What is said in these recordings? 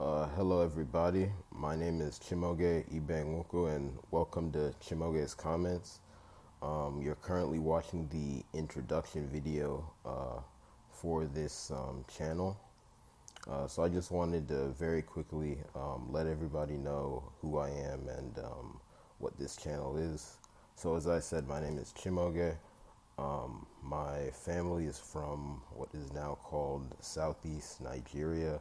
Uh, hello, everybody. My name is Chimaoge Ibenguku, and welcome to Chimaoge's Comments. Um, you're currently watching the introduction video uh, for this um, channel. Uh, so I just wanted to very quickly um, let everybody know who I am and um, what this channel is. So as I said, my name is Chimaoge. Um, my family is from what is now called Southeast Nigeria.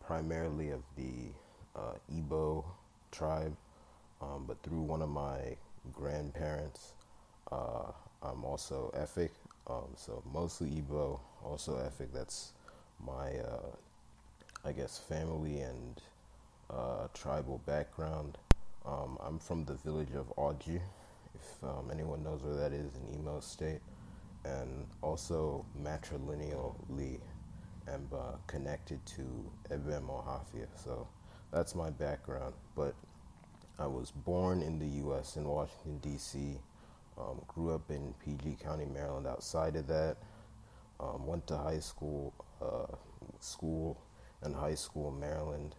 I'm primarily of the uh, Igbo tribe, um, but through one of my grandparents, uh, I'm also Efik. Um, so mostly Igbo, also Efik. That's my, uh, I guess, family and uh, tribal background. Um, I'm from the village of Oji, if um, anyone knows where that is in Imo State, and also matrilineally am uh, connected to Ebem Ohafia. So that's my background. But I was born in the U.S. in Washington D.C. Um, grew up in PG County, Maryland. Outside of that, um, went to high school, uh, school and high school Maryland,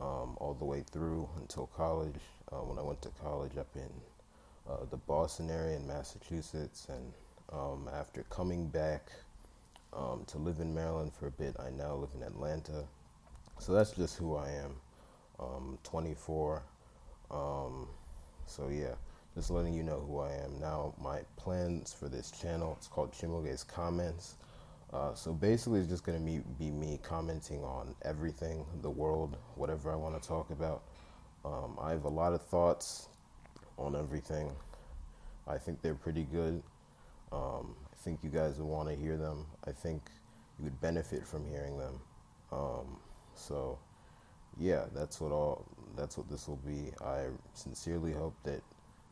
um, all the way through until college. Uh, when I went to college up in uh, the Boston area in Massachusetts, and um, after coming back um, to live in Maryland for a bit, I now live in Atlanta. So that's just who I am. Um, 24. Um, so yeah, just letting you know who I am. Now my plans for this channel, it's called Chimaoge's Comments. Uh, so basically, it's just going to be me commenting on everything, the world, whatever I want to talk about. Um, I have a lot of thoughts on everything. I think they're pretty good. Um, think you guys will want to hear them. I think you would benefit from hearing them. Um, so, yeah, that's what all. That's what this will be. I sincerely hope that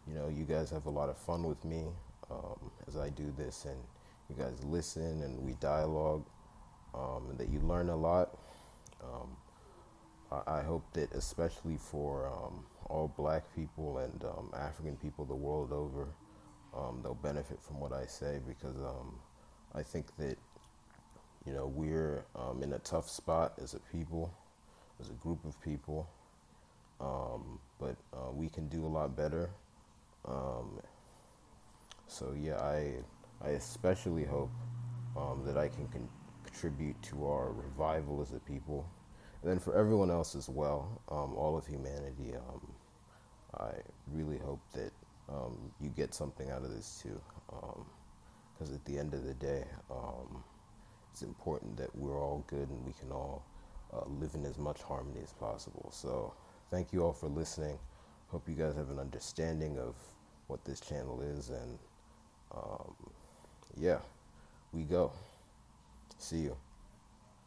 you know you guys have a lot of fun with me um, as I do this, and you guys listen and we dialogue, um, and that you learn a lot. Um, I, I, hope that especially for um, all Black people and African people the world over um, they'll benefit from what I say because um, I think that you know we're um, in a tough spot as a people, as a group of people, um, but uh, we can do a lot better. Um, so yeah, I I especially hope um, that I can con- contribute to our revival as a people, and then for everyone else as well, all of humanity. I really hope that um, you get something out of this too. Because um, at the end of the day, um, it's important that we're all good and we can all uh, live in as much harmony as possible. So, thank you all for listening. Hope you guys have an understanding of what this channel is. And um, yeah, we go. See you.